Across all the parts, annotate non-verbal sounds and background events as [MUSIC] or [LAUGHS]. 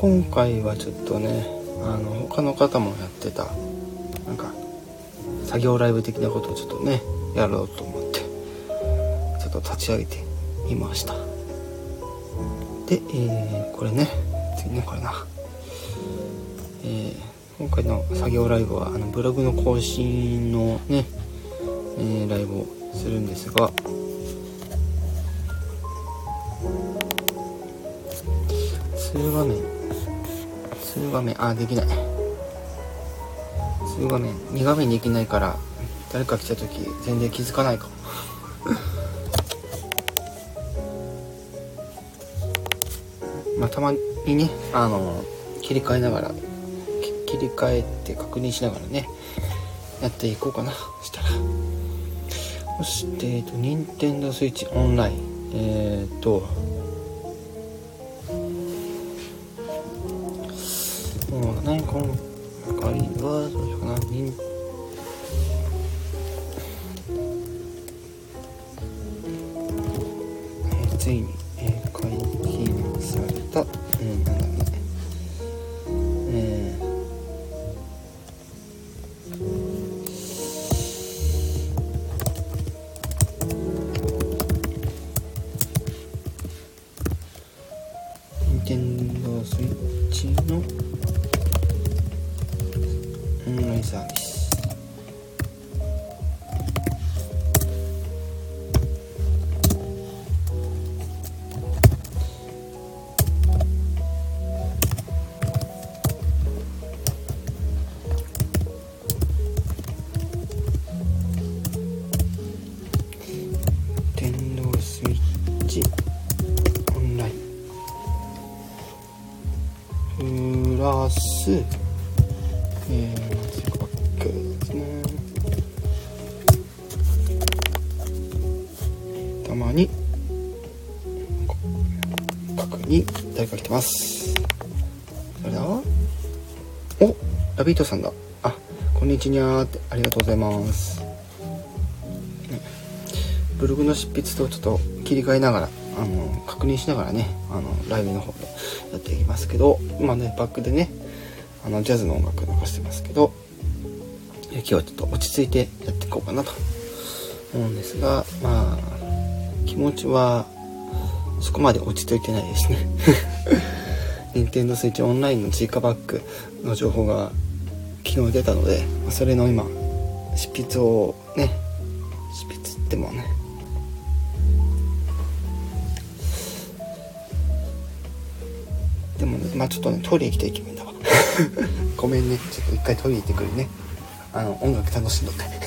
今回はちょっとねあの他の方もやってたなんか作業ライブ的なことをちょっとねやろうと思ってちょっと立ち上げてみました。で、えー、これね次ねこれな。えー、今回の作業ライブはあのブログの更新のね、えー、ライブをするんですが画面あできない。通画面2画面できないから誰か来た時全然気づかないかも。[LAUGHS] まあたまにねあの切り替えながら切り替えて確認しながらねやっていこうかな。そしたら。そしてえっと任天堂スイッチオンラインえー、っとラスえー、マジックバックですね。たまに確認誰か来てます。それではおラビットさんだ。あこんにちはってありがとうございます。ブログの執筆とちょっと切り替えながらあの確認しながらねあのライブの方でやっていきますけど今ねバックでねのジャズの音楽流してますけど今日はちょっと落ち着いてやっていこうかなと。思うんですがまあ気持ちはそこまで落ち着いてないですね。任天堂スイッチオンラインの追加バッグの情報が昨日出たのでそれの今執筆をね執筆ってもねでもねまあちょっとねトイレ行きたい気分ごめんね。ちょっと一回取りに行ってくるね。あの音楽楽しんどって。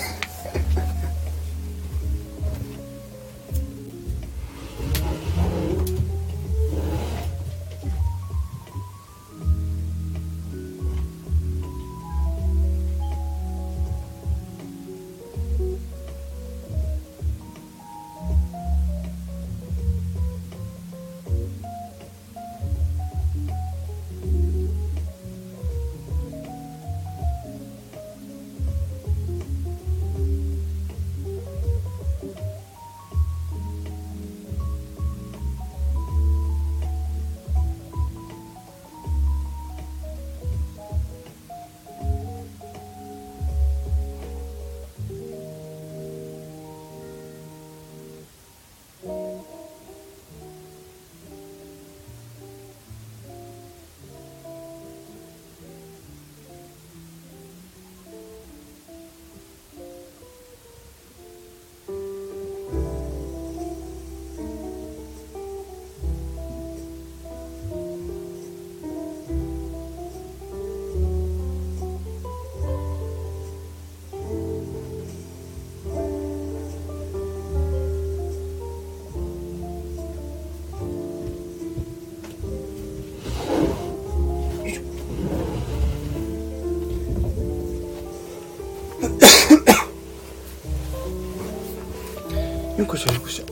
よくしょよくしょ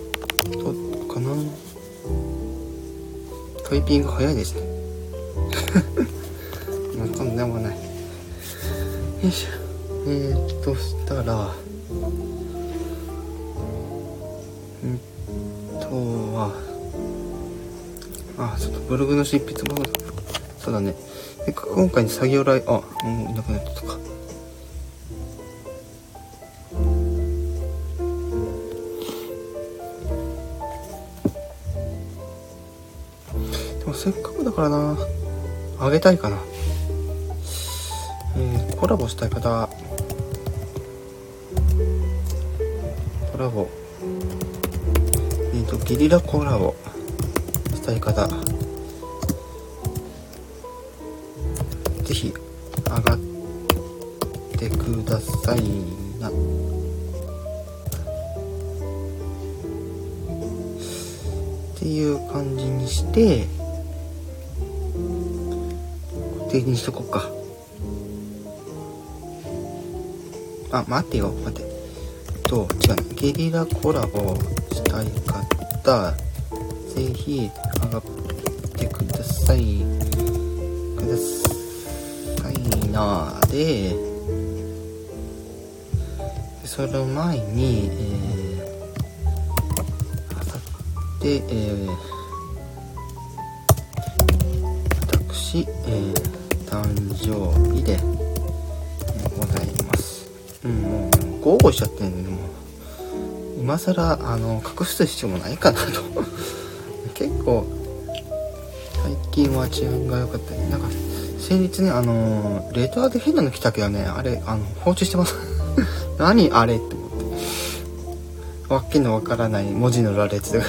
どうかな。タイピング早いですね。[LAUGHS] まあとんでもない。よいしょ。えー、っとしたらうんとはあちょっとブログの執筆もそうだね。せっかく今回の作業来あもういなくなってたかでたいかな。えー、コラボしたい方。コラボ。えっ、ー、とゲリラコラボ。待ってよ待って。と違う。ゲリラコラボしたい方ぜひ上がってください。くださいなで。その前にえー、あさってえー、私えー、誕生日でうん。豪語しちゃってんでも今更あの隠す必要もないかなと。[LAUGHS] 結構最近は治安が良かったりなんか先日ねあのレターで変なの来たけどねあれあの放置してます。[LAUGHS] 何あれって思って。わけのわからない文字の羅列が。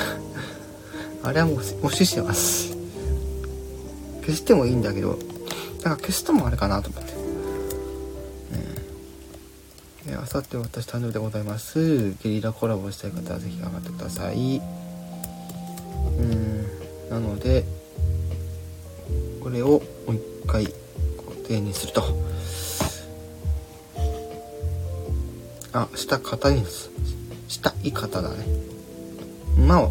[LAUGHS] あれはもう無視してます。消してもいいんだけどなんか消すともあれかなと思さて私誕生日でございます。ゲリラコラボしたい方はぜひ頑張ってください。うん。なのでこれをもう一回固定にすると。あした方にしたい方だね。まあ、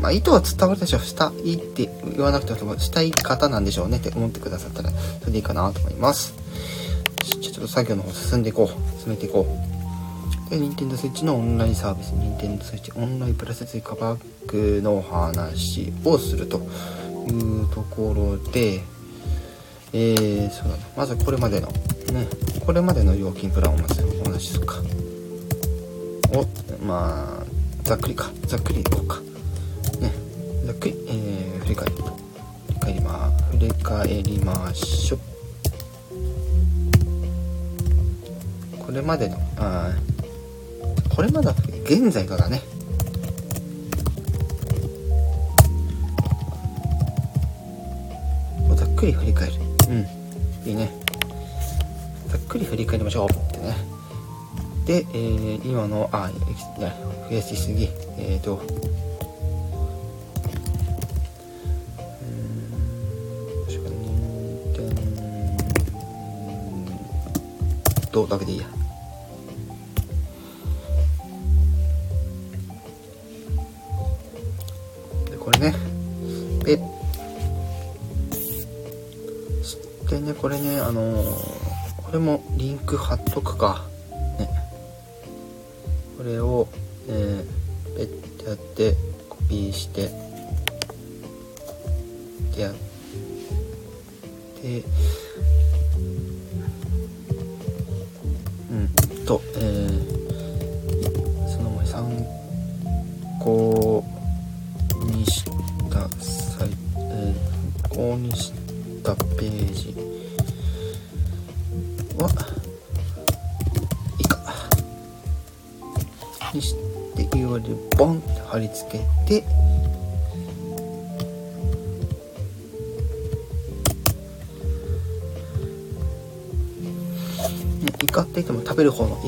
まあ意図は伝わるでしょしたいって言わなくてもしたい方なんでしょうねって思ってくださったらそれでいいかなと思います。と作業の方進んでいこう進めていこう。で Nintendo Switch のオンラインサービス。Nintendo Switch オンラインプラス追加バッグの話をするというところでえー、そうだな。まずこれまでのね。これまでの料金プランをまずお話しするか。おまあざっくりか。ざっくりいこうか。ね。ざっくり、えー、振り返り。振り返りま振り返りましょれまでの。あこれまで現在からね。ざっくり振り返る。うん。いいね。ざっくり振り返りましょうってね。で、えー、今のあいや増やしすぎ。えっ、ー、と。とだけでいいや。これねあのー、これもリンク貼っとくか。ね。これを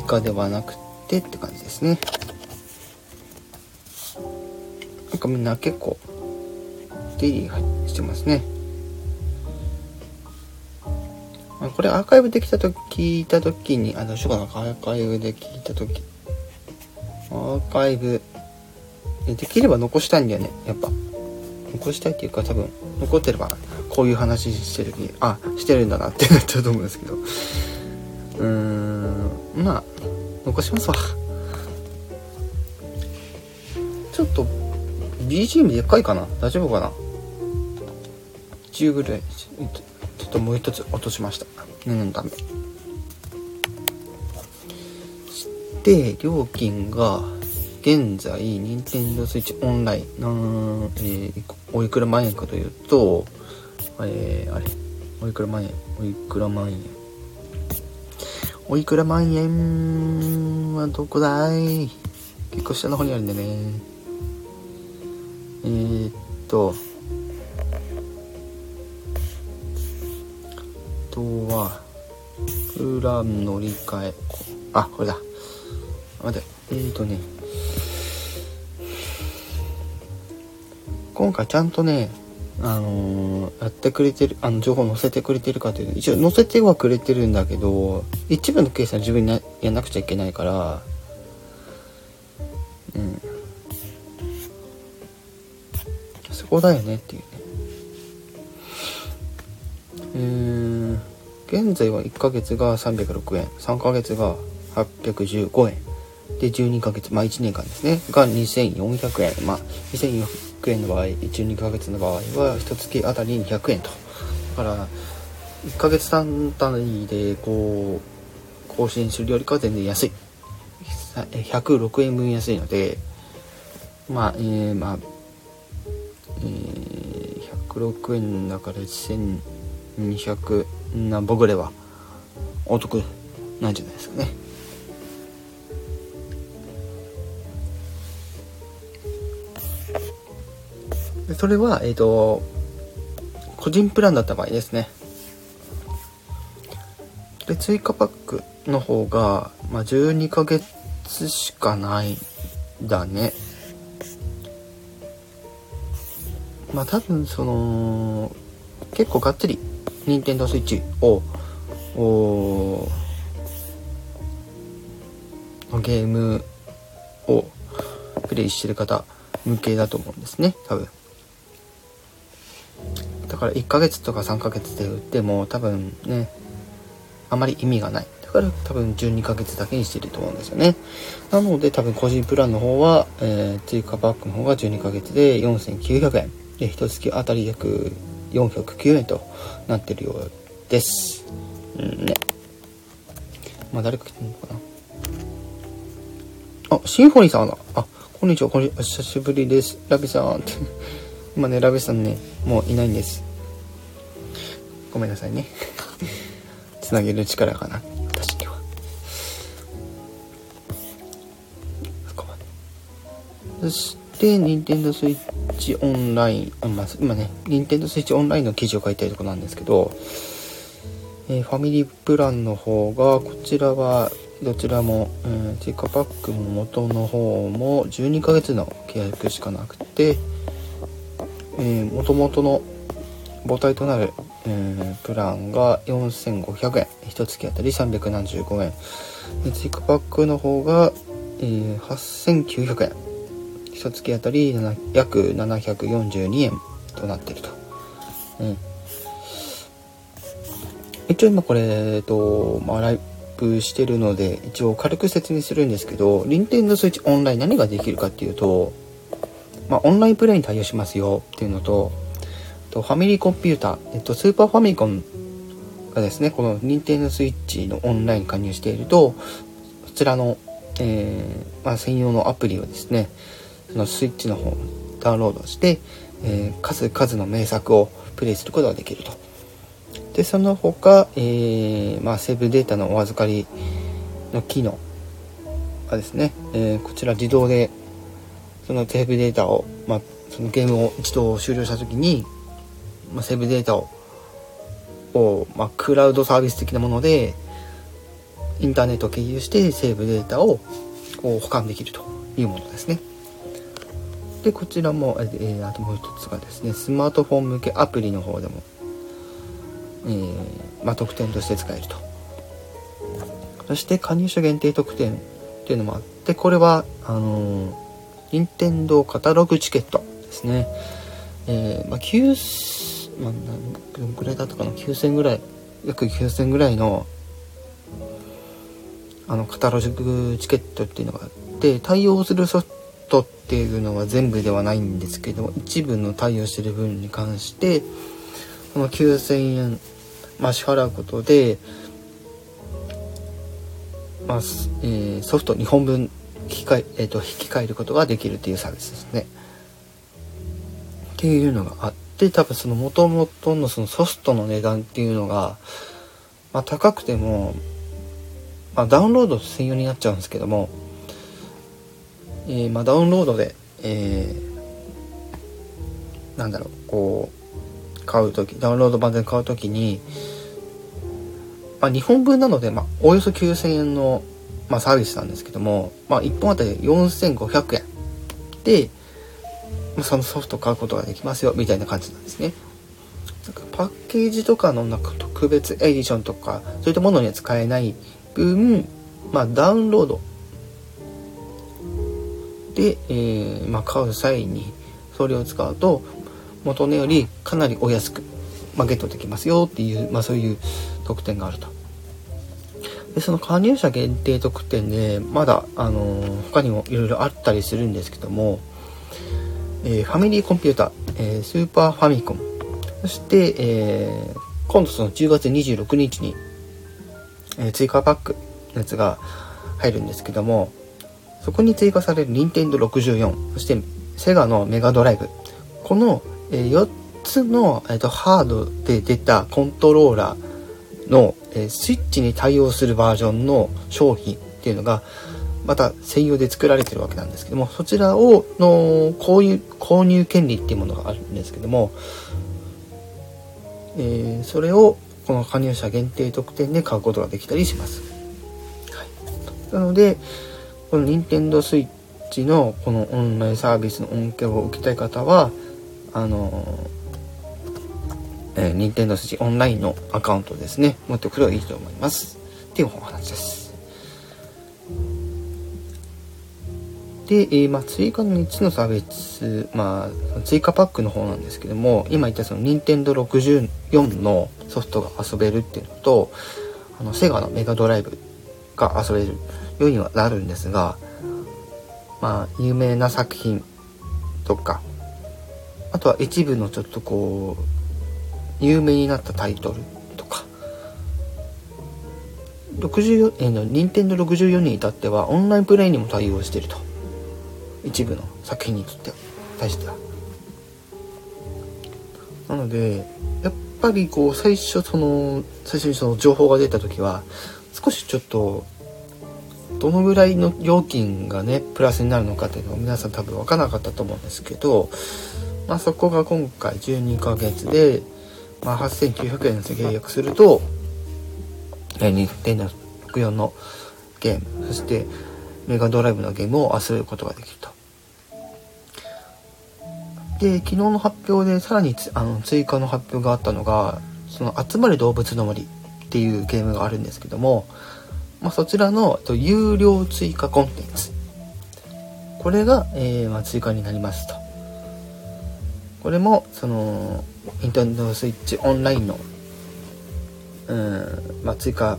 カではなくてって感じですね。なんかみんな結構デイリーしてますね。これアーカイブできたと聞いた時にあどうしようかな。アーカイブで聞いた時。アーカイブ。できれば残したいんだよね。やっぱ。残したいっていうか多分残ってればこういう話してる時にあしてるんだなってなっちゃうと思うんですけど。残しますわ。ちょっと BGM でっかいかな？大丈夫かな？10ぐらいちょっともう一つ落としました。念のため。で料金が現在任天堂 switch オンラインなん、えー、おいくら万円かというとえー、あれ？おいくら万円？おいくら万円？おいくら万円はどこだい?結構下の方にあるんでね。えー、っととはプラン乗り換え。あこれだ。待って。えー、っとね。今回ちゃんとねあのー、やってくれてる、あの、情報載せてくれてるかというと、一応載せてはくれてるんだけど、一部の計算自分にやんなくちゃいけないから、うん。そこだよねっていうね。うん、現在は1ヶ月が306円、3ヶ月が815円。で、12ヶ月、まあ1年間ですね、が2400円。まあ、2400円100円の場合、12ヶ月の場合は、1月あたり200円と。だから、1ヶ月単位で、こう、更新するよりかは全然安い。106円分安いので、まあ、えー、まあ、えー、106円だから1200何ぼぐらいはお得なんじゃないですかね。それは、えっ、ー、と、個人プランだった場合ですね。で、追加パックの方が、まあ、12ヶ月しかないだね。まあ、多分、その、結構がっつり、任天堂 switch を、おゲームをプレイしてる方向けだと思うんですね、多分。だから1ヶ月とか3ヶ月で売っても多分ね、あまり意味がない。だから多分12ヶ月だけにしてると思うんですよね。なので多分個人プランの方は、えー、追加パックの方が12ヶ月で4900円。で、1月あたり約409円となってるようです。うんね。まあ誰か来てるのかなあ、シンフォニーさんだ。あ、こんにちは、こんにちは。久しぶりです。ラビさんって。[LAUGHS] 今ね、ラビさんね、もういないんです。ごめんなさいね。[LAUGHS] つなげる力かな、私には。そこまで。そして、任天堂 switch オンライン、あまあ、今ね、任天堂 switch オンラインの記事を書いてるとこなんですけど、えー、ファミリープランの方が、こちらは、どちらも、うん、追加パックも元の方も12ヶ月の契約しかなくて、えー、元々の母体となる、えー、プランが4500円。1月あたり375円。追加パックの方が、えー、8900円。1月あたり約742円となっていると、うん、一応今これ、えっとまあ、ライブしてるので一応軽く説明するんですけど Nintendo Switch オンライン何ができるかっていうとまあ、オンラインプレイに対応しますよっていうのと、とファミリーコンピュータ、えっと、スーパーファミコンがですね、この Nintendo Switch のオンラインに加入していると、そちらの、えー、まあ、専用のアプリをですね、そのスイッチの方ダウンロードして、えー、数々の名作をプレイすることができると。で、その他、えー、まあ、セーブデータのお預かりの機能がですね、えー、こちら自動でそのセーブデータを、まあ、そのゲームを一度終了した時に、まあ、セーブデータをを、まあ、クラウドサービス的なものでインターネットを経由してセーブデータをこう保管できるというものですね。でこちらも、えー、あともう一つがですねスマートフォン向けアプリの方でも、えー、まあ、特典として使えるとそして加入者限定特典っていうのもあってこれはあのー任天堂カタログチケットですね。えー、まあ、9、まあ、何くらいだったかな ?9000 ぐらい、約9000ぐらいの、あの、カタログチケットっていうのがあって、対応するソフトっていうのは全部ではないんですけど、一部の対応してる分に関して、この9000円、まあ、支払うことで、まあえー、ソフト2本分引きえ,、えーと、引き換えることができるっていうサービスですね。っていうのがあって多分その元々のそのソフトの値段っていうのが、まあ、高くても、まあ、ダウンロード専用になっちゃうんですけども、えー、まあ、ダウンロードで、えー、なんだろうこう買う時ダウンロード版で買う時にまあ、日本分なので、まあ、およそ9000円の、まあ、サービスなんですけども、まあ、1本あたり4500円で、まあ、そのソフト買うことができますよ、みたいな感じなんですね。なんかパッケージとかのなんか特別エディションとか、そういったものには使えない分、まあ、ダウンロードで、えー、まあ、買う際にそれを使うと元値よりかなりお安く、まあ、ゲットできますよっていう、まあ、そういう特典があると。でその加入者限定特典でまだ、あのー、他にもいろいろあったりするんですけども、えー、ファミリーコンピューター、えー、スーパーファミコン。そして、えー、今度その10月26日に、え追加パックのやつが入るんですけどもそこに追加される任天堂64そしてセガのメガドライブ。この、え4つの、えーとハードで出たコントローラーの、えスイッチに対応するバージョンの商品っていうのがまた専用で作られてるわけなんですけどもそちらをの購入購入権利っていうものがあるんですけども、えー、それをこの加入者限定特典で買うことができたりします。はい、なのでこの Nintendo Switch のこのオンラインサービスの恩恵を受けたい方はあのえー、Nintendo Switch オンラインのアカウントですね、持っておくといいと思います。っていうお話です。で、え、まあ、追加の3つのサービス、まあ、追加パックの方なんですけども、今言ったその Nintendo 64のソフトが遊べるっていうのと、あの、セガのメガドライブが遊べるようにはなるんですが、まあ、有名な作品とか、あとは一部のちょっとこう、有名になったタイトルとか。64え、の任天堂64に至ってはオンラインプレイにも対応してると。一部の作品にとっては対しては。なのでやっぱりこう最初その最初にその情報が出た時は少しちょっとどのぐらいの料金がねプラスになるのかっていうのは皆さん多分分からなかったと思うんですけど、まあ、そこが今回12ヶ月でまあ、8900円で契約すると、えー、任天堂64のゲーム、そしてメガドライブのゲームを遊ぶことができると。で、昨日の発表でさらにあの追加の発表があったのが、その集まる動物の森っていうゲームがあるんですけども、まあ、そちらの有料追加コンテンツ。これが、えー、まあ、追加になりますと。これも、その、ニンテンドースイッチオンラインの、うん、まあ、追加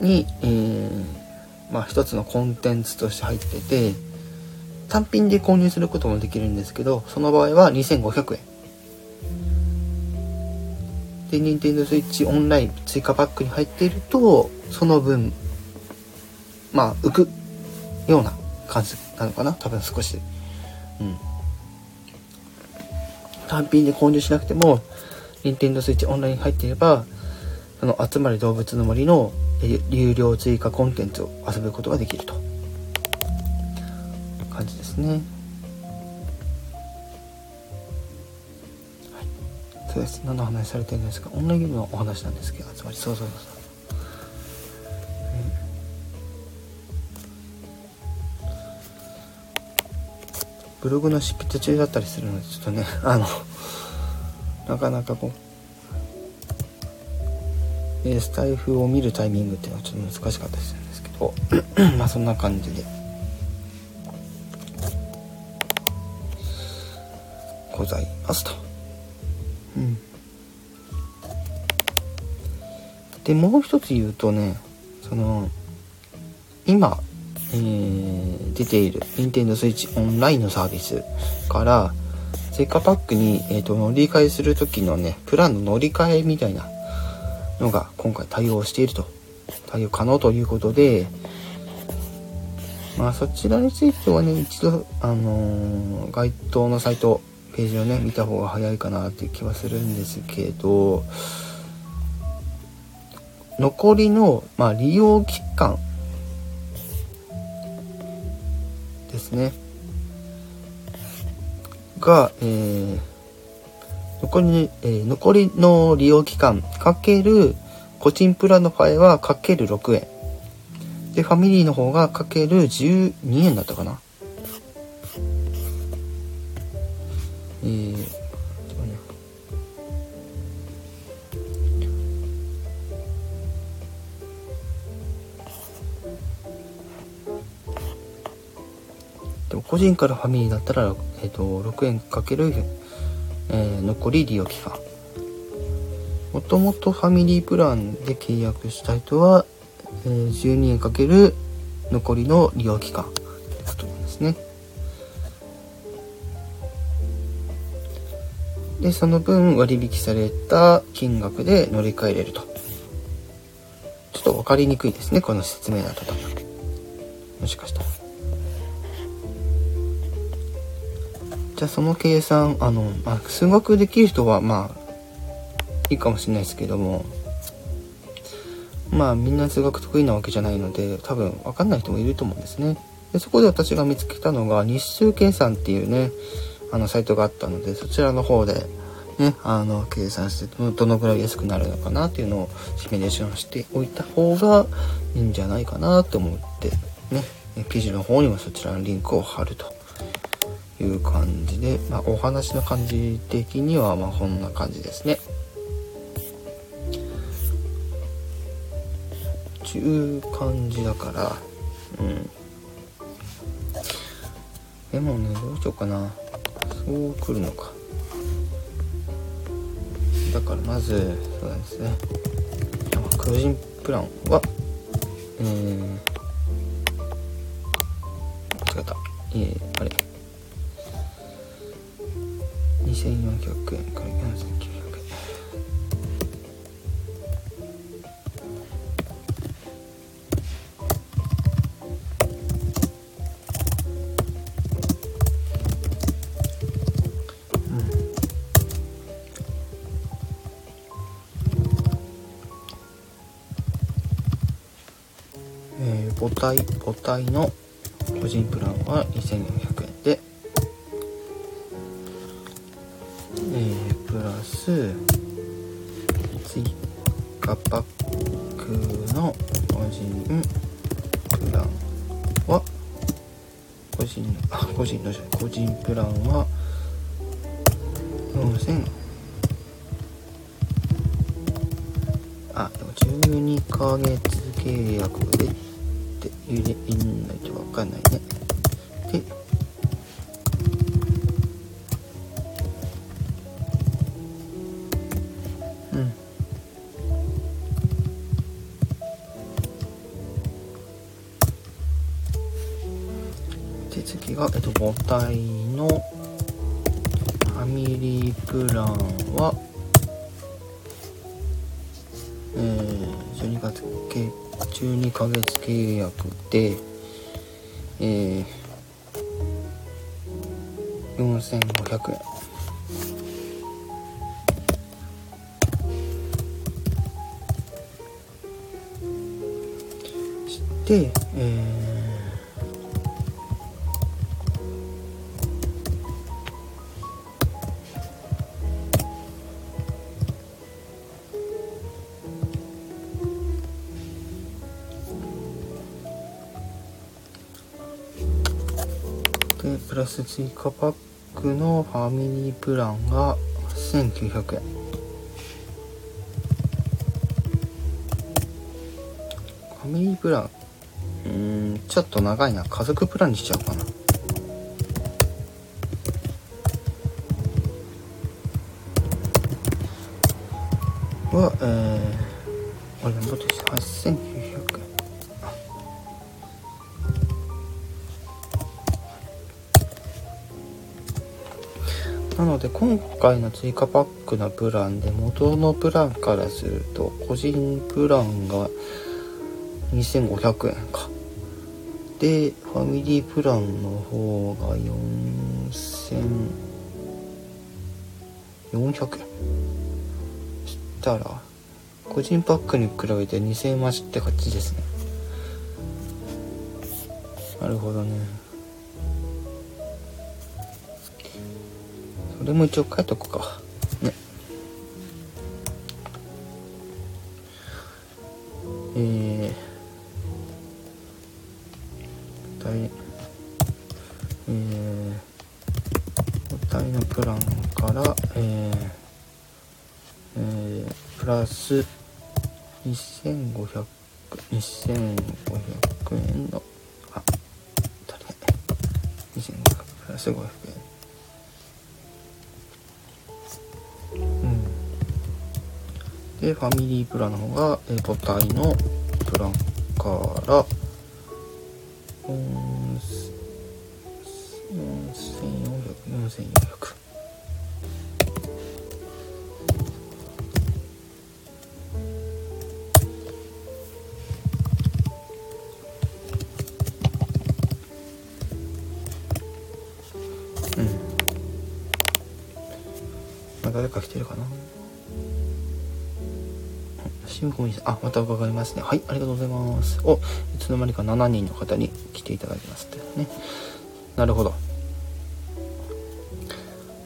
に、えー、まあ、一つのコンテンツとして入ってて、単品で購入することもできるんですけど、その場合は2500円。で、ニンテンドースイッチオンライン追加パックに入っていると、その分、まあ、浮くような感じなのかな多分少し。うん。単品で購入しなくても、Nintendo Switch オンラインに入っていれば、その集まり動物の森の有料追加コンテンツを遊ぶことができると。感じですね。はい。そうです。何の話されてるんですか？オンラインゲームのお話なんですけど、つまり、そうそうそう。ブログの執筆中だったりするのでちょっとね [LAUGHS] あのなかなかこう、えスタイフを見るタイミングっていうのはちょっと難しかったりするんですけど [CLEARS THROAT] まあそんな感じでございますと。うん。でもう一つ言うとねその今えー、出ている Nintendo Switch オンラインのサービスから追加パックに、えーと、乗り換えする時のねプランの乗り換えみたいなのが今回対応していると。対応可能ということでまあそちらについてはね一度あのー、該当のサイトページをね見た方が早いかなっていう気はするんですけど残りの、まあ、利用期間ですね。が、えー、残り、えー、残りの利用期間かける個人プランの場合はかける6円。でファミリーの方がかける12円だったかな。個人からファミリーだったら、えーと、6円かける、えー、残り利用期間もともとファミリープランで契約した人は、えー、12円かける残りの利用期間ということなんですね。でその分割引された金額で乗り換えれると。ちょっと分かりにくいですねこの説明だともしかしたら。じゃあその計算あの、まあ、数学できる人はまあいいかもしれないですけどもまあみんな数学得意なわけじゃないので多分分かんない人もいると思うんですね。でそこで私が見つけたのが日数計算っていうねあのサイトがあったのでそちらの方でねあの計算してどのぐらい安くなるのかなっていうのをシミュレーションしておいた方がいいんじゃないかなと思ってね記事の方にもそちらのリンクを貼ると。いう感じで、まあ、お話の感じ的にはまあこんな感じですね。ちゅう感じだから、うん。でもね、どうしようかな。そう来るのか。だからまず、そうですね。個人プランは、えー、違った。えー、あれ。2400円から4900円母体母体の個人プランは2400円プラス追加パックのファミリープランが1900円。ファミリープラン。うんちょっと長いな。家族プランにしちゃおうかな。はえー、あれもっと8900ので今回の追加パックのプランで元のプランからすると個人プランが2500円か。でファミリープランの方が4400円。したら個人パックに比べて2000円増しって感じですね。なるほどね。これも一応書いとくか。プラの方が、えー、母体のプランからうん。4400 4400誰か来てるかな。シムコミあ、また伺いますね。はい、ありがとうございます。お、いつの間にか7人の方に来ていただきますってね。なるほど。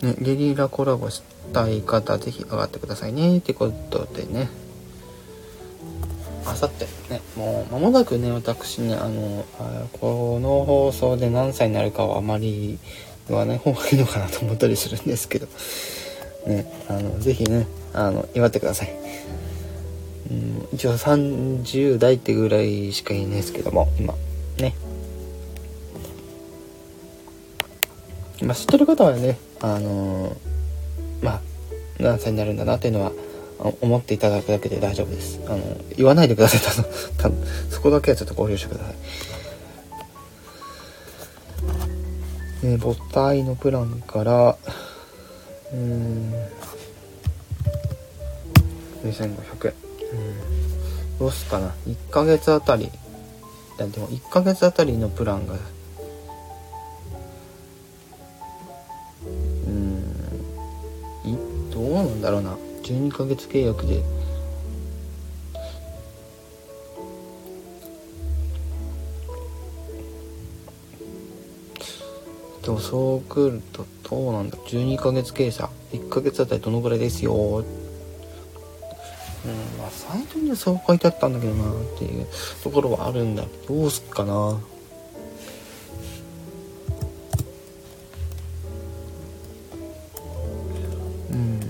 ね、ゲリラコラボしたい方、ぜひ上がってくださいね。ってことでね。あさってね、もう間もなくね、私ね、あの、あこの放送で何歳になるかはあまり言わない方がいいのかなと思ったりするんですけど。ね、あの、ぜひね、あの、祝ってください。うん、一応30代ってぐらいしかいないですけども、今、ね。まあ、知ってる方はね、あのー、まあ、何歳になるんだなっていうのは、思っていただくだけで大丈夫です。あの、言わないでください。[LAUGHS] たぶん、そこだけはちょっとご了承ください。母体のプランから、うん2500円うん。どうすかな？1ヶ月あたり。いやでも1ヶ月あたりのプランが。うん。いどうなんだろうな。12ヶ月契約で。でもそうくるとどうなんだ12ヶ月計算。1ヶ月あたりどのぐらいですよって。うん。まあサイトにはそう書いてあったんだけどなっていうところはあるんだ。けどうすっかな。うん。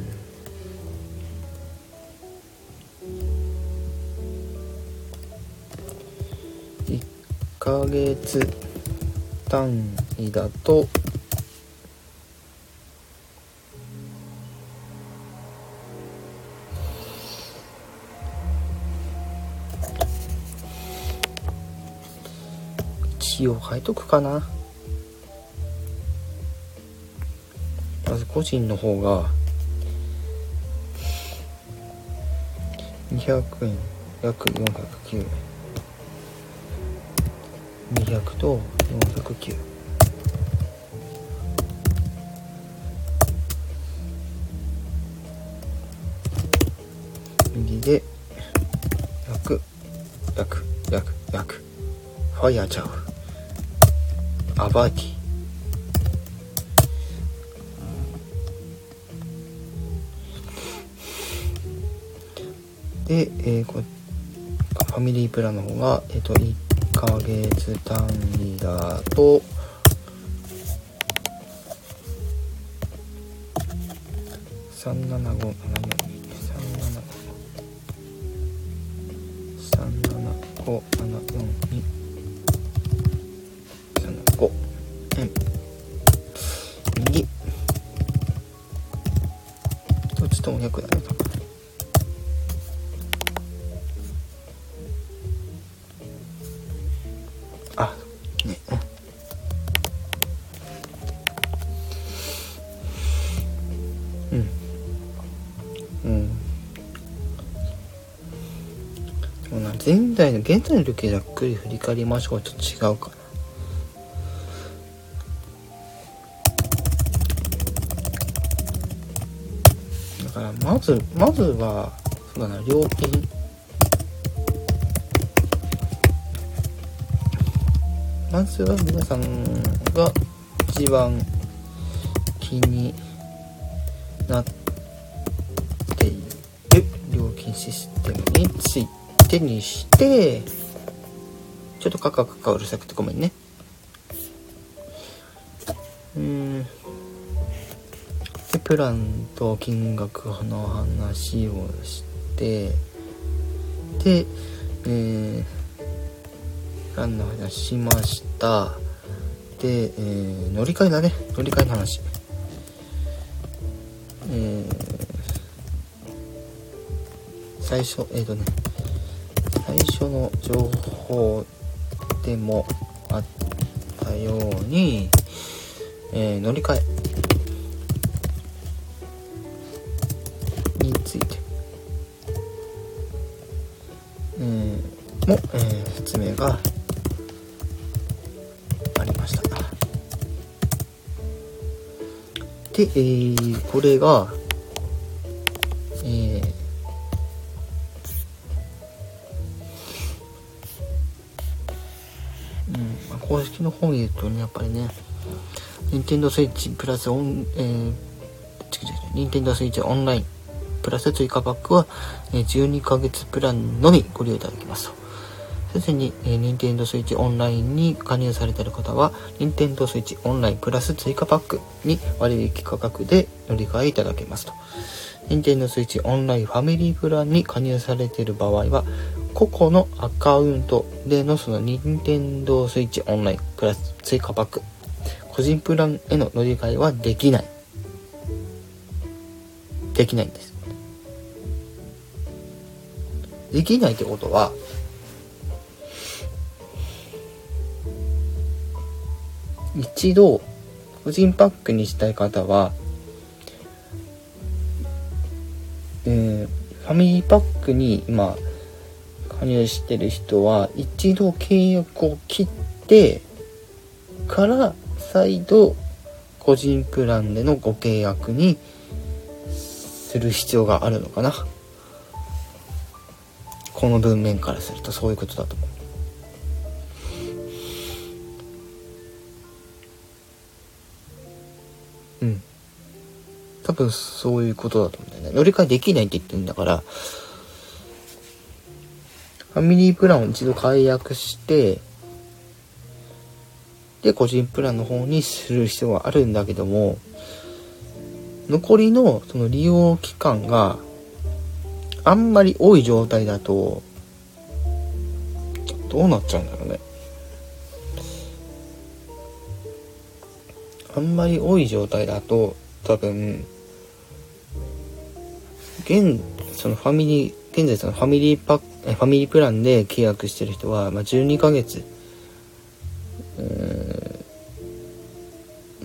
1ヶ月単位だと一応書いとくかな。まず個人の方が200円約409円。200と409右で約約約約。ファイヤーちゃう。バーティで、えー、こファミリープランの方が、えっ、ー、と、1ヶ月単位だと、37574 375在の、現在の時ざっくり振り返りましょう。ちょっと違うかな。だから、まず、まずは、そうだな、料金。まずは皆さんが一番気になっている料金システムについて手にしてちょっとカカカカうるさくてごめんね。うん。でプランと金額の話をしてでえー、プランの話しました。で、えー、乗り換えだね。乗り換えの話。えー、最初えっ、とね最初の情報でもあったように、えー、乗り換えについて、えー、も、えー、説明がありました。で、えー、これが、公式の方言うとね、やっぱりね、任天堂スイッチプラスオン、えー、違う違う、任天堂スイッチオンラインプラス追加パックは、え12ヶ月プランのみご利用いただきますと。すでに、えー、Nintendo Switch オンラインに加入されている方は、Nintendo Switch オンラインプラス追加パックに割引価格で乗り換えいただけますと。Nintendo Switch オンラインファミリープランに加入されている場合は、個々のアカウントでのその Nintendo Switch オンラインプラス追加パック、個人プランへの乗り換えはできない。できないんです。できないってことは、一度個人パックにしたい方は、えー、ファミリーパックに今加入してる人は一度契約を切ってから再度個人プランでのご契約にする必要があるのかな。この文面からするとそういうことだと思う。うん。多分そういうことだと思うんだよね。乗り換えできないって言ってるんだからファミリープランを一度解約してで個人プランの方にする必要があるんだけども残りのその利用期間があんまり多い状態だとどうなっちゃうんだろうね。あんまり多い状態だと多分現そのファミリー現在そのファミリーパックファミリープランで契約してる人は、まあ、12ヶ月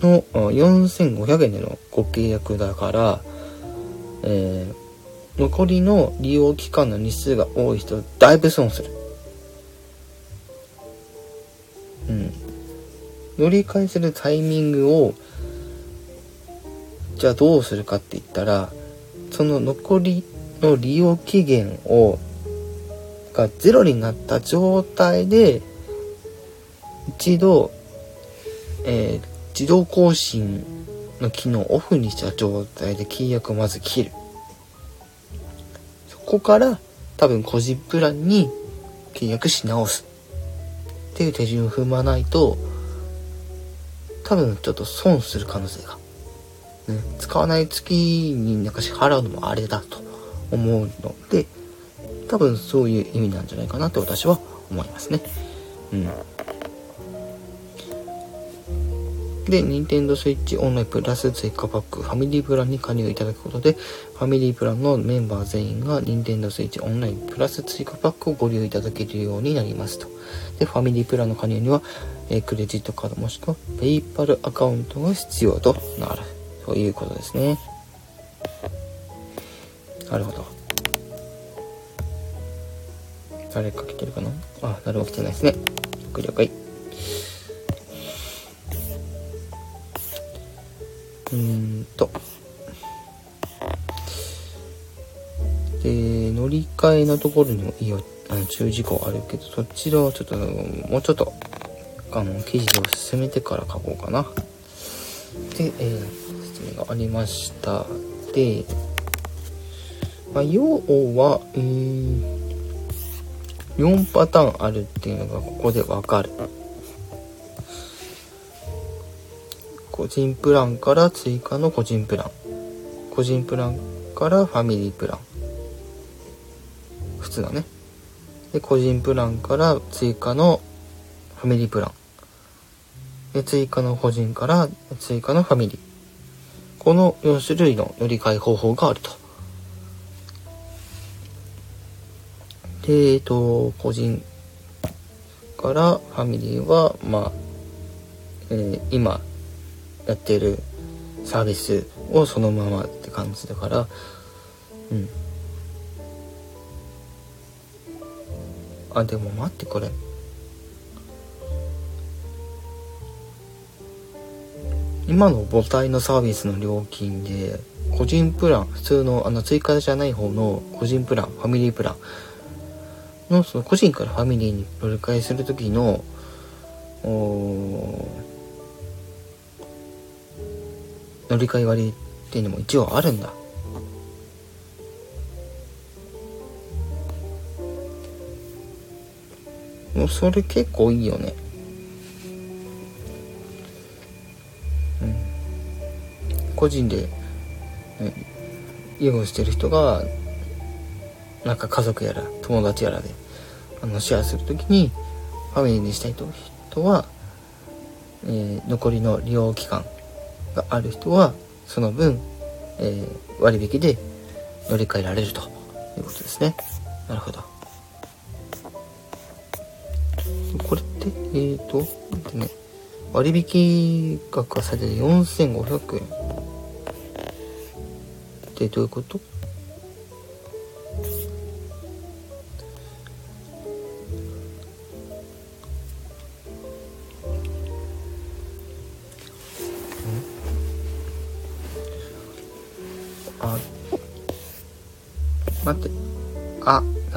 の4500円でのご契約だから、えー、残りの利用期間の日数が多い人だいぶ損する。うん。乗り換えするタイミングをじゃあどうするかって言ったらその残りの利用期限をがゼロになった状態で一度、えー、自動更新の機能をオフにした状態で契約をまず切る。そこから多分個人プランに契約し直す。っていう手順を踏まないと多分ちょっと損する可能性が、ね、使わない月になんか支払うのもあれだと思うので多分そういう意味なんじゃないかなと私は思いますねうんで、Nintendo Switch オンラインプラス追加パック、ファミリープランに加入いただくことで、ファミリープランのメンバー全員が Nintendo Switch オンラインプラス追加パックをご利用いただけるようになりますと。で、ファミリープランの加入には、え、クレジットカードもしくは PayPal アカウントが必要となる。ということですね。なるほど。誰か来てるかな？あ、誰も来てないですね。了解。うーんと。で、乗り換えのところにもいいよ、あの、注意事項あるけど、そちらをちょっと、もうちょっと、あの、記事を進めてから書こうかな。で、えー、説明がありました。で、まあ、要は、えー、4パターンあるっていうのがここでわかる。個人プランから追加の個人プラン。個人プランからファミリープラン。普通のね。で、個人プランから追加のファミリープラン。で、追加の個人から追加のファミリー。この4種類の乗り換え方法があると。で、えっと、個人からファミリーは、まあ、えー、今やってるサービスをそのままって感じだから、うん。あ、でも待ってこれ。今の母体のサービスの料金で、個人プラン、普通のあの追加じゃない方の個人プラン、ファミリープラン、のその個人からファミリーに乗り換えする時の乗り換え割っていうのも一応あるんだ。もうそれ結構いいよね。うん。個人で、ね、利用してる人がなんか家族やら友達やらであのシェアする時にファミリーにしたい人は、えー、残りの利用期間がある人はその分、えー、割引で乗り換えられるということですね。なるほど。これってえっ、ー、とでね割引額がされて4500円。ってどういうこと？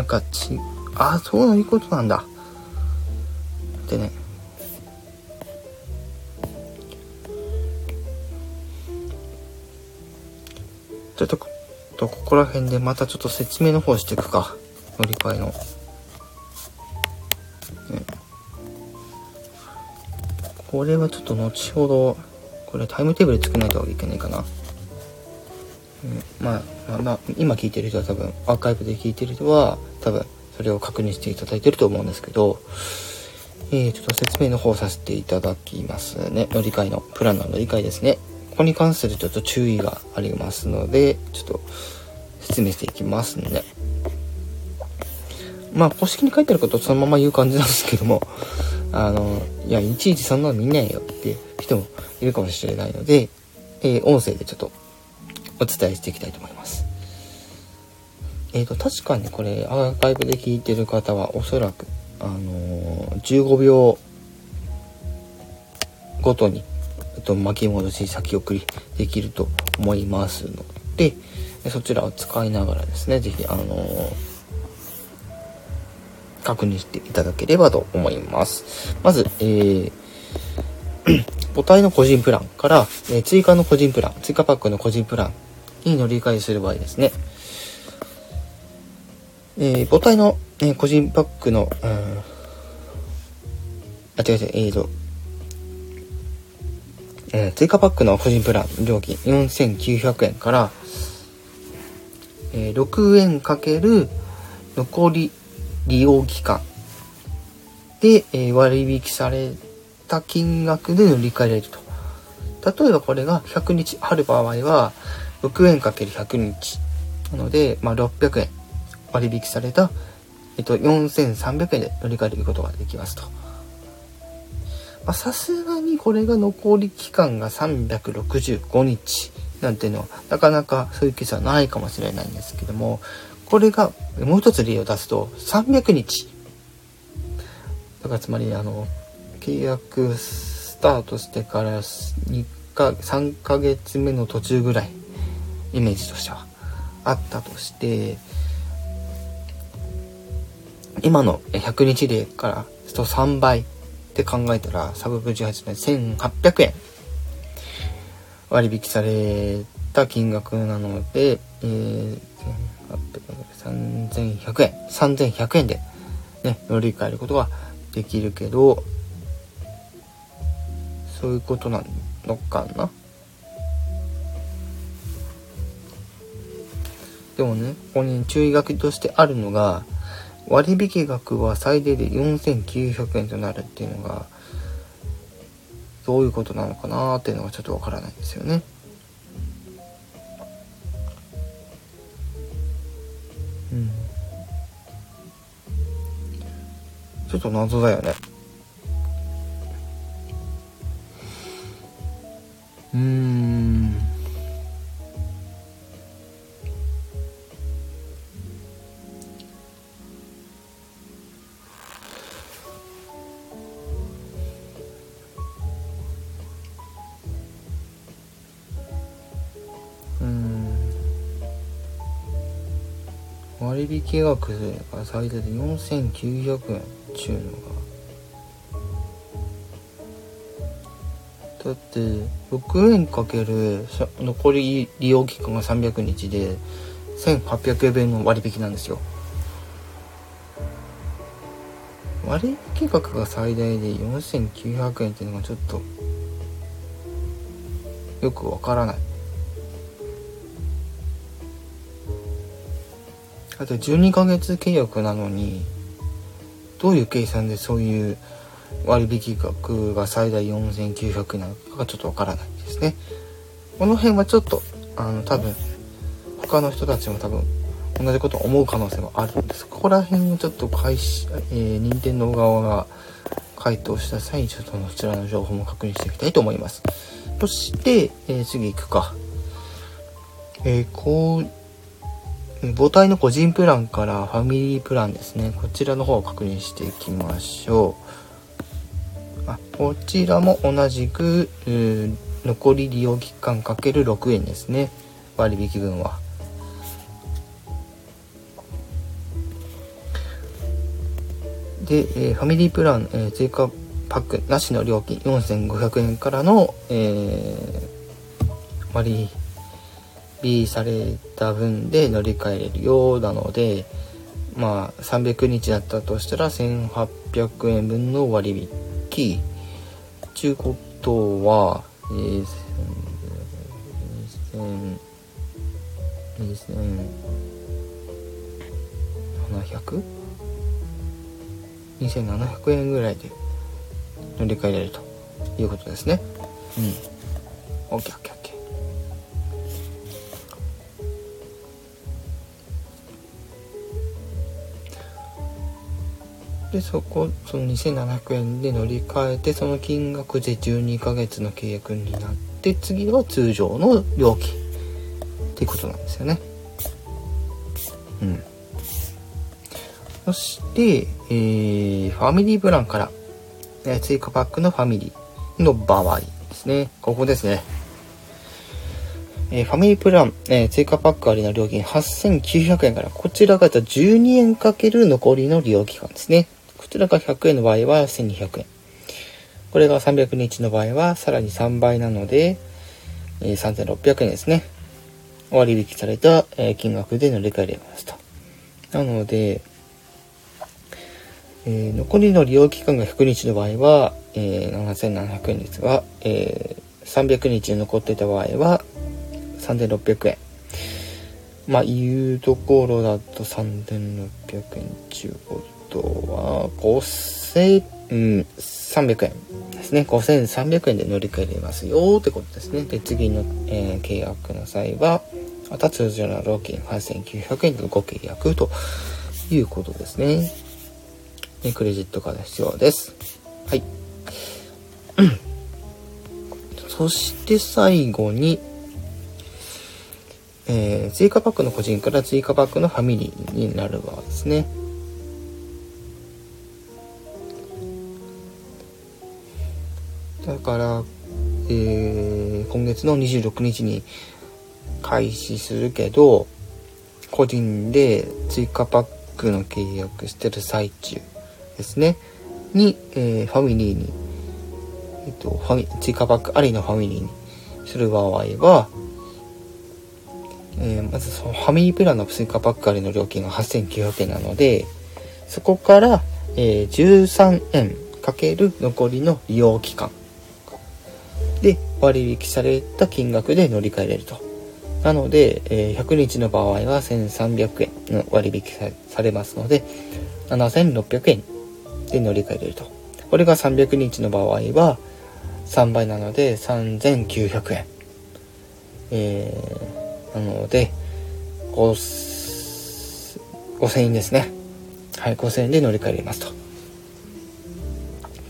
かち、あ、そういうことなんだ。でね。ちょっと、ここら辺でまたちょっと説明の方していくか。乗り換えの。これはちょっと後ほど、これタイムテーブル作らないといけないかな。まあ、まあ、今聞いてる人は多分、アーカイブで聞いてる人は、多分、それを確認していただいてると思うんですけど、えー、ちょっと説明の方させていただきますね。乗り換えの、プランの乗り換えですね。ここに関するちょっと注意がありますので、ちょっと説明していきますね。まあ、公式に書いてあることをそのまま言う感じなんですけども、あの、いや、いちいちそんなの見ないよっていう人もいるかもしれないので、えー、音声でちょっとお伝えしていきたいと思います。えっ、ー、と、確かにこれ、アーカイブで聞いてる方はおそらく、あのー、15秒ごとに、えっと、巻き戻し先送りできると思いますので、そちらを使いながらですね、是非あのー、確認していただければと思います。まず、えー、[CLEARS THROAT] 母体の個人プランから、え、追加の個人プラン、追加パックの個人プランに乗り換えする場合ですね。えー、母体の、えー、個人パックの、うん、あ、違う違う、えーと、えー、追加パックの個人プラン料金4900円から、えー、6円かける残り利用期間で、えー、割引された金額で乗り換えられると。例えばこれが100日ある場合は、6円かける100日。なので、まあ、600円割引された、えっと、4300円で乗り換えることができますと。さすがにこれが残り期間が365日なんていうのは、なかなかそういうケースはないかもしれないんですけども、これがもう一つ例を出すと300日だからつまりあの契約スタートしてから2か3ヶ月目の途中ぐらいイメージとしてはあったとして今の100日例からすと3倍って考えたらサブ58年1800円割引された金額なので、えー、3100円3100円でね乗り換えることができるけどそういうことなのかな？でもねここに注意書きとしてあるのが割引額は最大で4900円となるっていうのがどういうことなのかなっていうのがちょっとわからないんですよね。うん。ちょっと謎だよね。割引額が最大で4900円。っちゅうのが。だって6円かける残り利用期間が300日で1800円の割引なんですよ。割引額が最大で4900円っていうのがちょっとよくわからない。だって12ヶ月契約なのにどういう計算でそういう割引額が最大4900円なのかがちょっとわからないですね。この辺はちょっとあの多分他の人たちも多分同じことを思う可能性もあるんです。ここら辺をちょっと開始、えー、任天堂側が回答した際にちょっとそちらの情報も確認していきたいと思います。そして、えー、次行くか。えー、こう母体の個人プランからファミリープランですね。こちらの方を確認していきましょう。あこちらも同じく、残り利用期間かける6円ですね。割引分は。で、えー、ファミリープラン、えー、追加パックなしの料金4500円からの、えー、割 B された分で乗り換えれるようなので、まあ、300日だったとしたら1800円分の割引。ちゅうことは、えー、2700? 2700円ぐらいで乗り換えれるということですね。うん。OKOK でそこその2700円で乗り換えてその金額で12ヶ月の契約になって次は通常の料金っていうことなんですよね。うん。そして、えー、ファミリープランから、え追加パックのファミリーの場合ですね。ここですね。えー、ファミリープラン、えー、追加パックありの料金8900円から、こちらが12円かける残りの利用期間ですね。こちらが100円の場合は1200円。これが300日の場合はさらに3倍なので、えー、3600円ですね。割引された、えー、金額で乗り換えられますと。なので、えー、残りの利用期間が100日の場合は、えー、7700円ですが、えー、300日残っていた場合は3600円。まあ、いうところだと3600円中とは、5000、うん、300円ですね。5300円で乗り換えれますよってことですね。で、次の、えー、契約の際は、また通常の料金8900円でご契約ということですね。でクレジットカード必要です。はい。[CLEARS THROAT] そして最後に、えー、追加パックの個人から追加パックのファミリーになる側ですね。から、えー、今月の26日に開始するけど、個人で追加パックの契約してる最中ですね。に、えー、ファミリーに、えっ、と、ファミ、追加パックありのファミリーにする場合は、えー、まずそのファミリープランの追加パックありの料金が8900円なので、そこから、えー、13円かける残りの利用期間で割引された金額で乗り換えれると。なので、え、100日の場合は1300円の割引されますので、7600円で乗り換えれると。これが300日の場合は3倍なので3900円。えー、なので、5000円ですね。はい、5000円で乗り換えれますと。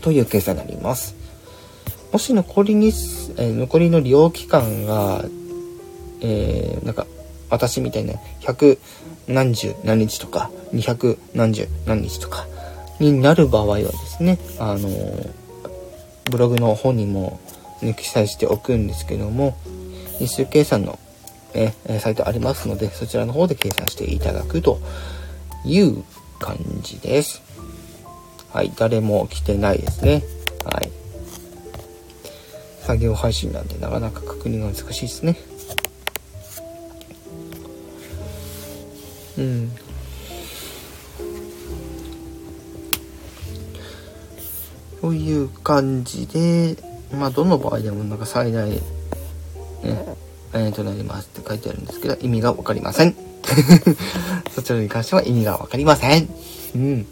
という計算になります。もし残りに、え、残りの利用期間が、えー、なんか、私みたいな100何十何日とか、200何十何日とかになる場合はですね、あの、ブログの方にも、ね、記載しておくんですけども、日数計算の、えサイトありますので、そちらの方で計算していただくという感じです。はい、誰も来てないですね。はい。作業配信なんでなかなか確認が難しいですね。うん。という感じで、まあ、どの場合でもなんか最大、ね、えとなりますって書いてあるんですけど、意味がわかりません。[LAUGHS] そちらに関しては意味がわかりません。うん。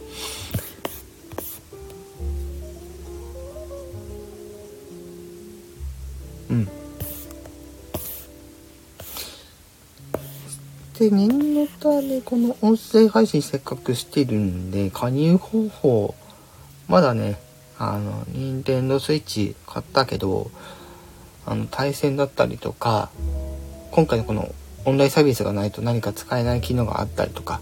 で、念のためこの音声配信せっかくしてるんで、加入方法、まだね、あの、任天堂スイッチ買ったけど、あの、対戦だったりとか、今回のこのオンラインサービスがないと何か使えない機能があったりとか、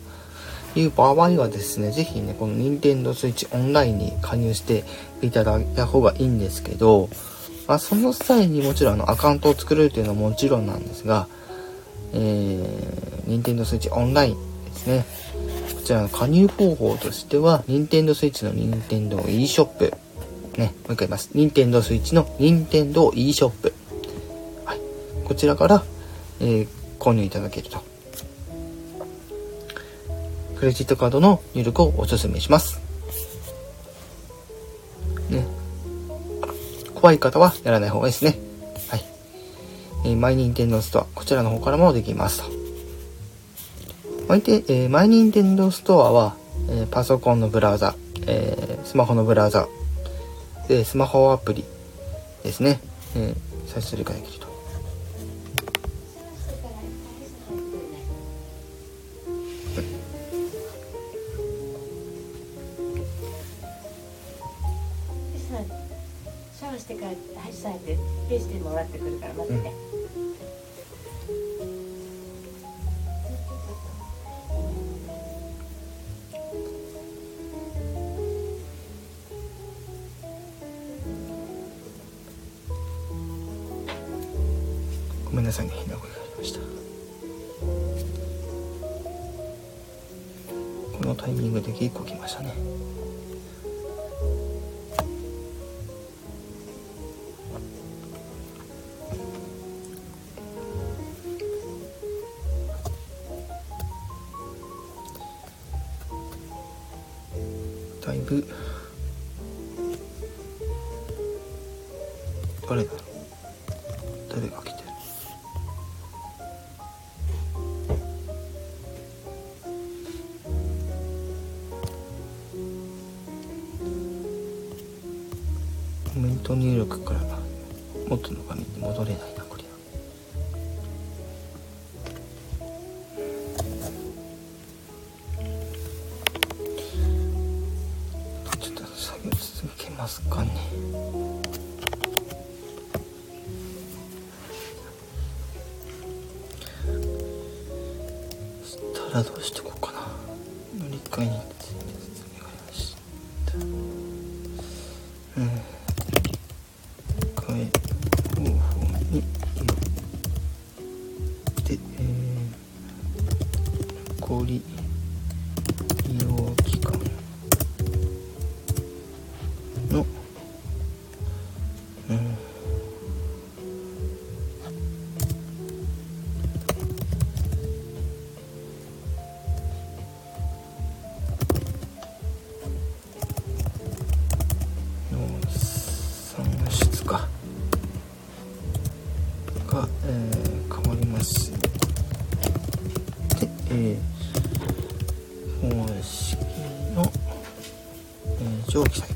いう場合はですね、是非ね、この任天堂スイッチオンラインに加入していただいた方がいいんですけど、まあ、その際にもちろんあのアカウントを作るというのはもちろんなんですが、えー、任天堂スイッチオンラインですね。こちらの加入方法としては、任天堂スイッチの任天堂 e ショップ。ね、もう一回言います。任天堂スイッチの任天堂 e ショップ。はい。こちらから、えー、購入いただけると。クレジットカードの入力をお勧めします。ね。怖い方はやらない方がいいですね。はいえー、マイニンテンドストア、こちらの方からもできますと。おいてえー、マイニンテンドーストアは、えー、パソコンのブラウザ、えー、スマホのブラウザ、で、スマホアプリですね、えー、再生理解できると。ごめんなさいね。変な声がありました。このタイミングで結構来ましたね。a luz 長期債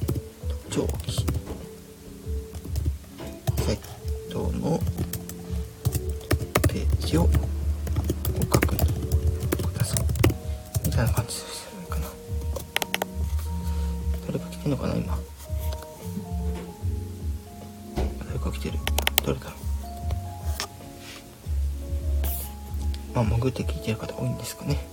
長期サイトのページをご確認くださいみたいな感じでするかな誰か来て。んのかな今誰か来て。る誰だろうまあ潜って。聞いて。る方多いんですかね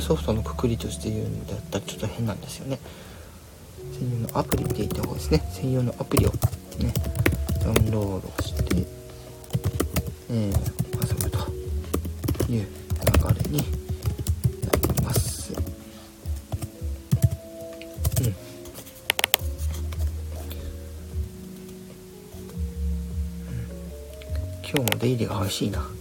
ムソフトのくくりとして言うんだったらちょっと変なんですよね。専用のアプリって言った方がですね。専用のアプリをねダウンロードして、えー、遊ぶという流れになります。うん。今日も出入りが激しいな。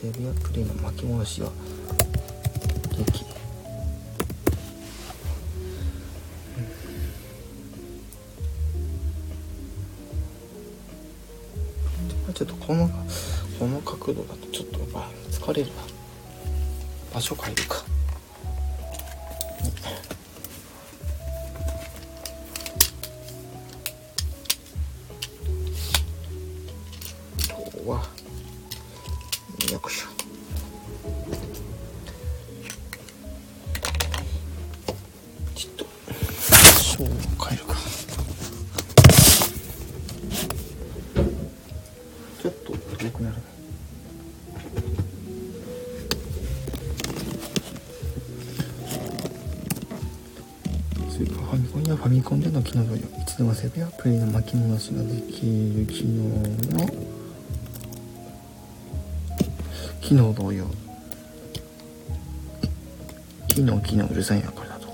セビアプレの巻き戻しはファミコンでの機能同様いつでもセーブやプレイの巻き戻しができる機能の機能同様。機能機能うるさいなこれだと。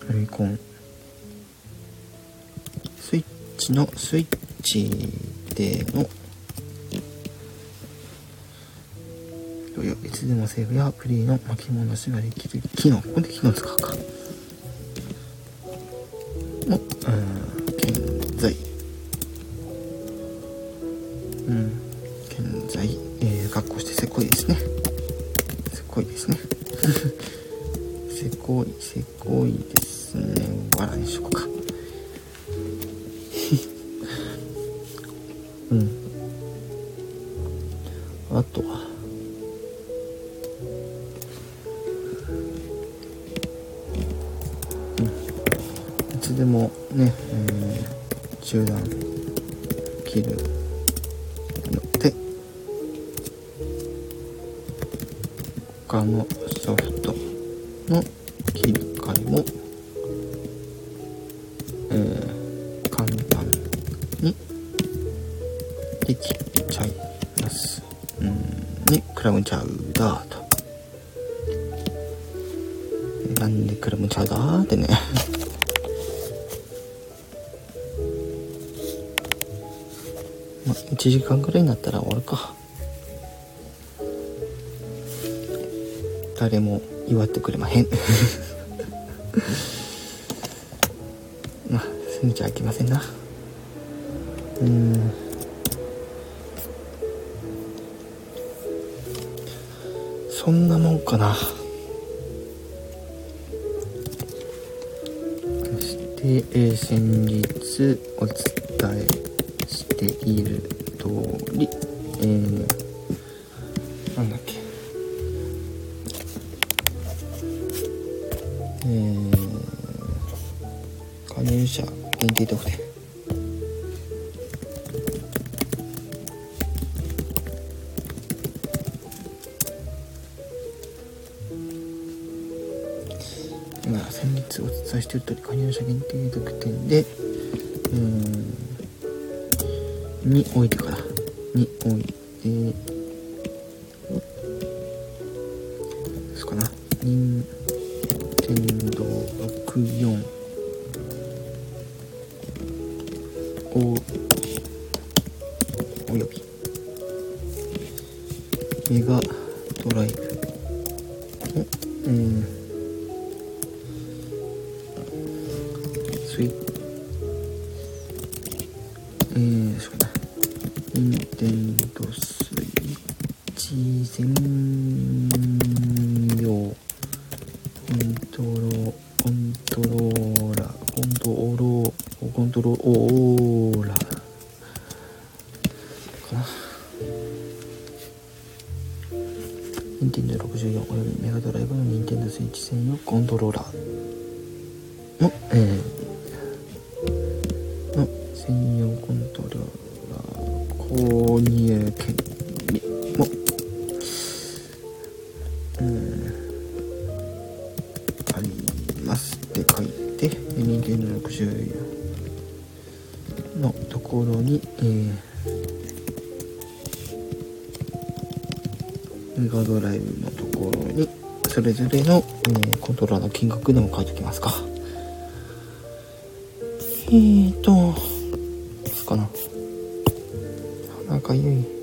ファミコン。スイッチのスイッチでのでもセーブやプリーの巻き戻しができる機能ここで機能使うか。1時間くらいになったら終わるか。誰も祝ってくれまへん。[LAUGHS] まあ、過ぎちゃいけませんな。うん。そんなもんかな。そして、えー先日お伝えしている通り、えー、なんだっけ。えー、加入者限定特典。まあ、先日お伝えしている通り加入者限定特典で置いてから。におい。ころに、えー、メガドライブのところに、それぞれの、えーコントローラーの金額でも書いておきますか。えーと、ですかな。なんかゆ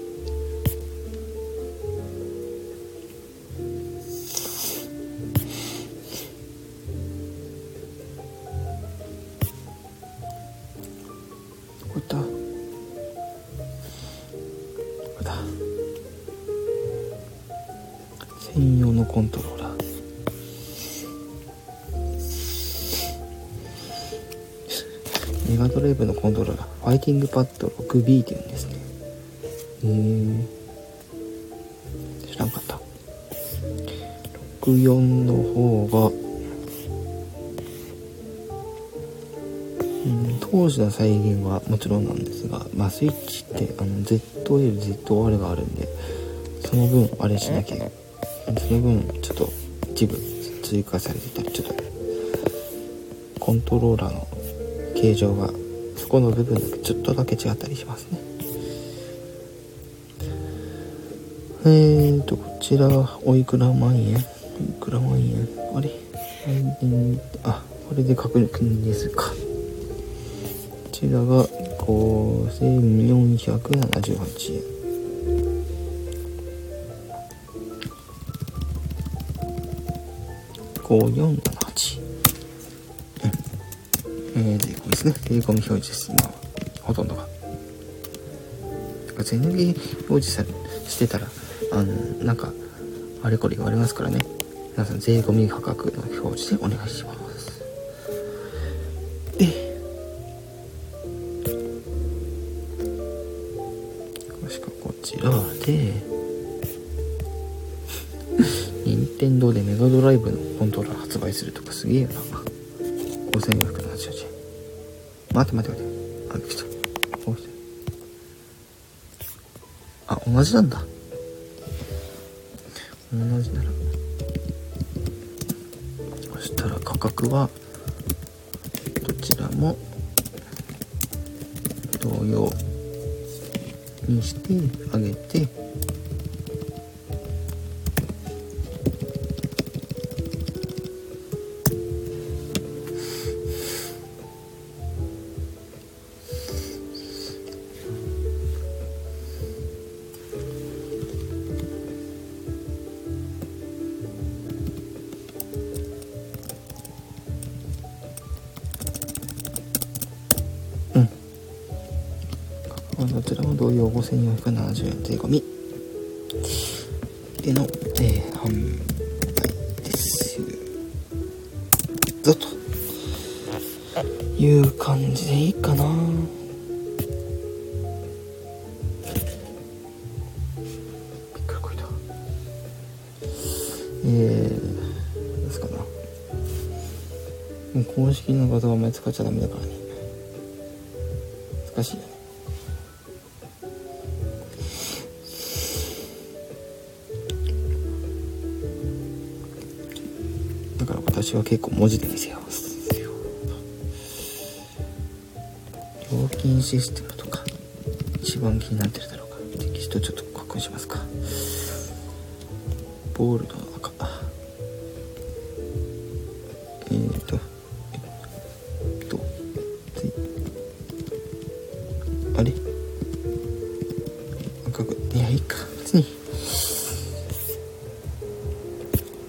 ティングパッド 6B っていうんですね。へえ。知らんかった。64の方が、うん、当工事の再現はもちろんなんですが、まあ、スイッチってあの ZL、ZR があるんでその分あれしなきゃその分ちょっと一部追加されてたりちょっとコントローラーの形状がそこの部分だけちょっとだけ違ったりしますね。えーとこちらはおいくら万円？いくら万円？あれ？あこれで確認ですか。こちらが5478円。5478ですね。税込み表示です。今はほとんどが。全抜き表示さしてたらあのなんかあれこれ言われますからね。皆さん税込み価格の表示でお願いします。でもしくはこちらで [LAUGHS] 任天堂でメガドライブのコントローラー発売するとかすげえよな。5478円待って待って待って。あびっくりしたあ同じなんだ。同じなら。そしたら価格はどちらも同様にしてあげて。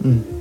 う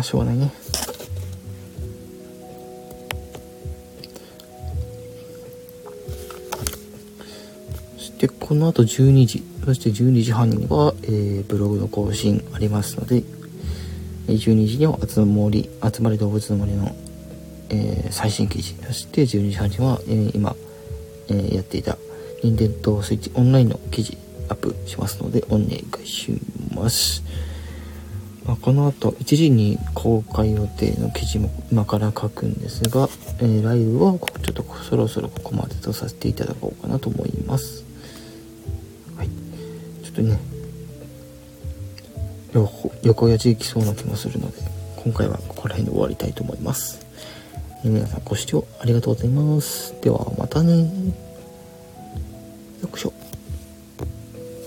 あしょうがないね。そしてこの後12時そして12時半には、えーブログの更新ありますので12時には集まり集まり動物の森の、えー最新記事そして12時半には、えー今、えーやっていた任天堂スイッチオンラインの記事アップしますのでお願いします、この後1時に公開予定の記事も今から書くんですが、えーライブはちょっとそろそろここまでとさせていただこうかなと思いますはいちょっとね横横やじいきそうな気もするので今回はここら辺で終わりたいと思います。皆さんご視聴ありがとうございます。ではまたね。